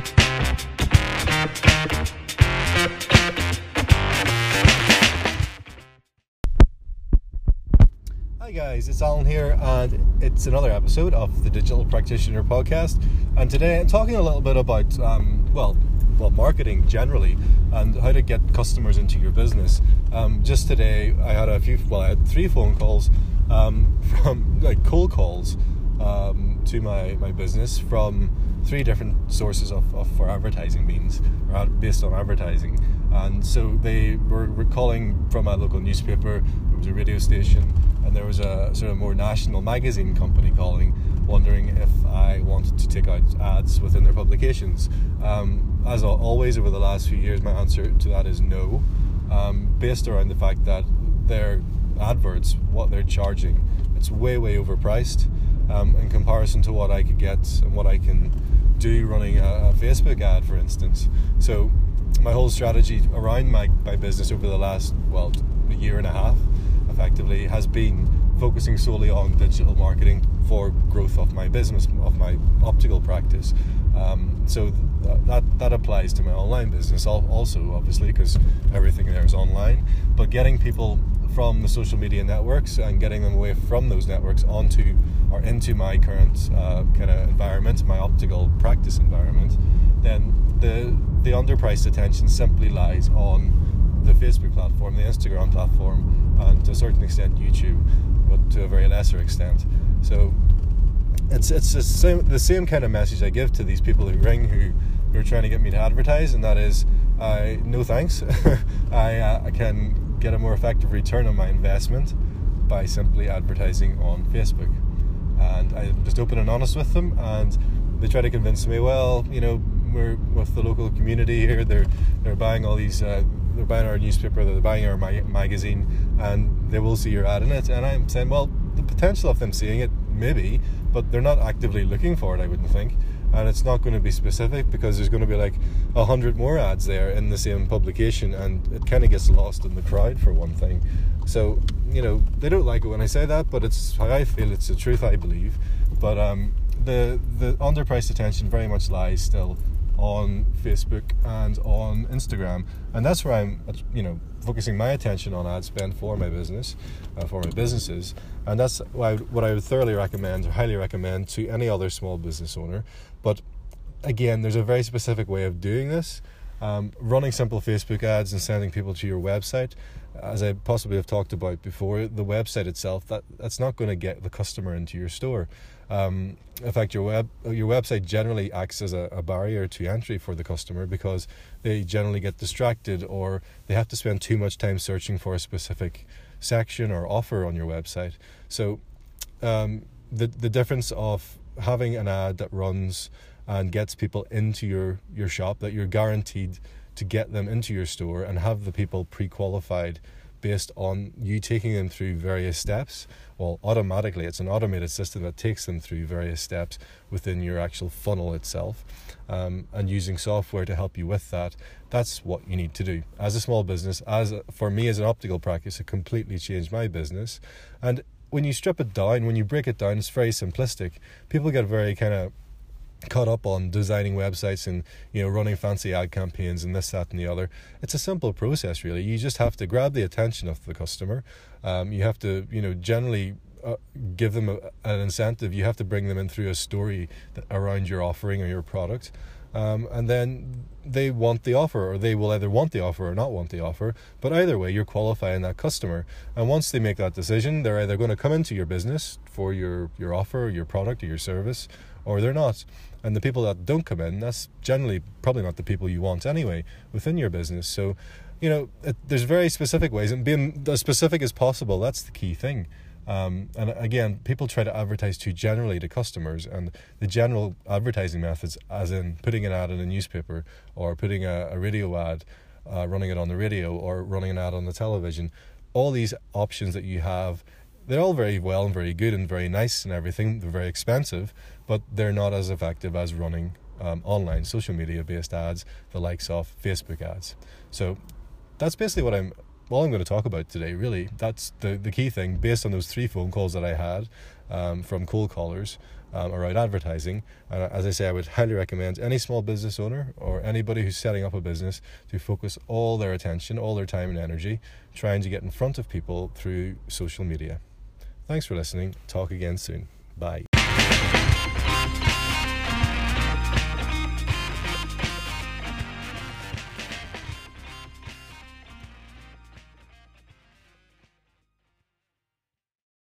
Hi guys, it's Alan here, and it's another episode of the Digital Practitioner Podcast. And today I'm talking a little bit about, um, well, well, marketing generally, and how to get customers into your business. Um, just today, I had a few, well, I had three phone calls um, from like cold calls um, to my my business from three different sources of, of for advertising means, based on advertising. And so they were, were calling from a local newspaper. There was a radio station and there was a sort of more national magazine company calling, wondering if I wanted to take out ads within their publications. Um, as always, over the last few years, my answer to that is no, um, based around the fact that their adverts, what they're charging, it's way, way overpriced um, in comparison to what I could get and what I can do running a, a Facebook ad, for instance. So, my whole strategy around my, my business over the last, well, a year and a half effectively has been focusing solely on digital marketing for growth of my business, of my optical practice. Um, so th- that that applies to my online business also, obviously, because everything there is online. But getting people from the social media networks and getting them away from those networks onto or into my current uh, kind of environment, my optical practice environment, then the the underpriced attention simply lies on the Facebook platform, the Instagram platform, and to a certain extent YouTube, but to a very lesser extent. So it's it's the same, the same kind of message I give to these people who ring who, who are trying to get me to advertise, and that is, I no thanks. I, uh, I can get a more effective return on my investment by simply advertising on Facebook, and I'm just open and honest with them, and they try to convince me, well, you know, we're with the local community here. They're they're buying all these. Uh, they're buying our newspaper. They're buying our ma- magazine, and they will see your ad in it. And I'm saying, well, the potential of them seeing it, maybe, but they're not actively looking for it. I wouldn't think. And it's not going to be specific because there's going to be like a hundred more ads there in the same publication, and it kind of gets lost in the crowd for one thing. So you know they don't like it when I say that, but it's how I feel. It's the truth I believe. But um, the the underpriced attention very much lies still on Facebook and on Instagram, and that's where I'm, you know, focusing my attention on ad spend for my business, uh, for my businesses, and that's why what I would thoroughly recommend or highly recommend to any other small business owner. But again, there's a very specific way of doing this. Um, running simple Facebook ads and sending people to your website, as I possibly have talked about before, the website itself that that's not going to get the customer into your store. Um, in fact, your web your website generally acts as a, a, barrier to entry for the customer because they generally get distracted or they have to spend too much time searching for a specific section or offer on your website. So, um, the the difference of having an ad that runs and gets people into your, your shop, that you're guaranteed to get them into your store and have the people pre qualified based on you taking them through various steps. Well, automatically, it's an automated system that takes them through various steps within your actual funnel itself. Um, and using software to help you with that, that's what you need to do. As a small business, as a, for me as an optical practice, it completely changed my business. And when you strip it down, when you break it down, it's very simplistic. People get very kind of caught up on designing websites and you know running fancy ad campaigns and this that and the other. It's a simple process really. You just have to grab the attention of the customer. Um, you have to you know generally uh, give them a, an incentive. You have to bring them in through a story that, around your offering or your product. Um, and then they want the offer or they will either want the offer or not want the offer. But either way you're qualifying that customer. And once they make that decision they're either going to come into your business for your your offer your product or your service or they're not. And the people that don't come in that's generally probably not the people you want anyway within your business. So you know it, there's very specific ways and being as specific as possible that's the key thing. Um, and again, people try to advertise too generally to customers, and the general advertising methods, as in putting an ad in a newspaper or putting a, a radio ad, uh, running it on the radio or running an ad on the television, all these options that you have, they're all very well and very good and very nice and everything. They're very expensive, but they're not as effective as running um, online social media based ads, the likes of Facebook ads. So that's basically what I'm all I'm going to talk about today, really, that's the, the key thing based on those three phone calls that I had um, from cold callers. um, around advertising. And as I say, I would highly recommend any small business owner or anybody who's setting up a business to focus all their attention, all their time and energy trying to get in front of people through social media. Thanks for listening. Talk again soon. Bye.